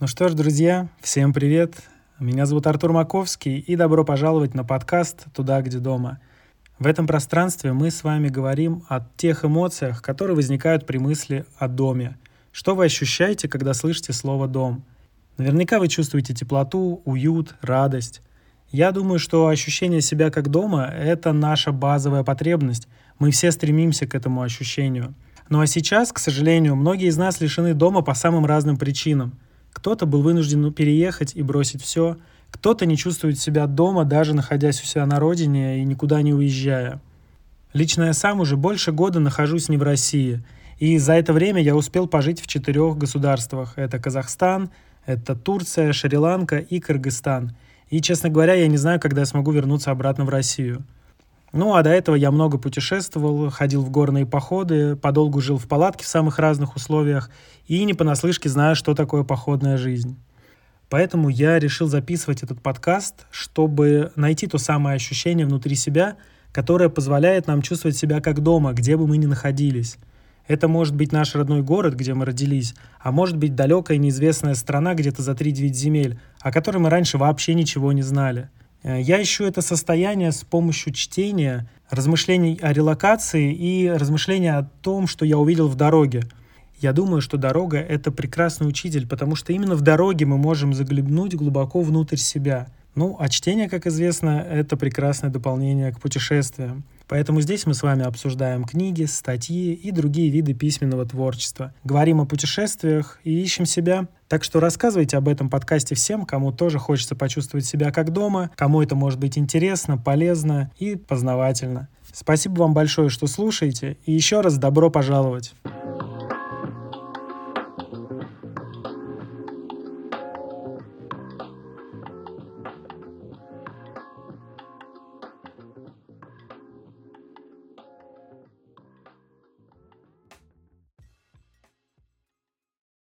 Ну что ж, друзья, всем привет. Меня зовут Артур Маковский, и добро пожаловать на подкаст «Туда, где дома». В этом пространстве мы с вами говорим о тех эмоциях, которые возникают при мысли о доме. Что вы ощущаете, когда слышите слово «дом»? Наверняка вы чувствуете теплоту, уют, радость. Я думаю, что ощущение себя как дома – это наша базовая потребность. Мы все стремимся к этому ощущению. Ну а сейчас, к сожалению, многие из нас лишены дома по самым разным причинам. Кто-то был вынужден переехать и бросить все, кто-то не чувствует себя дома, даже находясь у себя на родине и никуда не уезжая. Лично я сам уже больше года нахожусь не в России, и за это время я успел пожить в четырех государствах. Это Казахстан, это Турция, Шри-Ланка и Кыргызстан. И, честно говоря, я не знаю, когда я смогу вернуться обратно в Россию. Ну, а до этого я много путешествовал, ходил в горные походы, подолгу жил в палатке в самых разных условиях и не понаслышке знаю, что такое походная жизнь. Поэтому я решил записывать этот подкаст, чтобы найти то самое ощущение внутри себя, которое позволяет нам чувствовать себя как дома, где бы мы ни находились. Это может быть наш родной город, где мы родились, а может быть далекая неизвестная страна где-то за 3-9 земель, о которой мы раньше вообще ничего не знали. Э, я ищу это состояние с помощью чтения, размышлений о релокации и размышления о том, что я увидел в дороге – я думаю, что дорога — это прекрасный учитель, потому что именно в дороге мы можем заглянуть глубоко внутрь себя. Ну, а чтение, как известно, это прекрасное дополнение к путешествиям. Поэтому здесь мы с вами обсуждаем книги, статьи и другие виды письменного творчества. Говорим о путешествиях и ищем себя. Так что рассказывайте об этом подкасте всем, кому тоже хочется почувствовать себя как дома, кому это может быть интересно, полезно и познавательно. Спасибо вам большое, что слушаете, и еще раз добро пожаловать.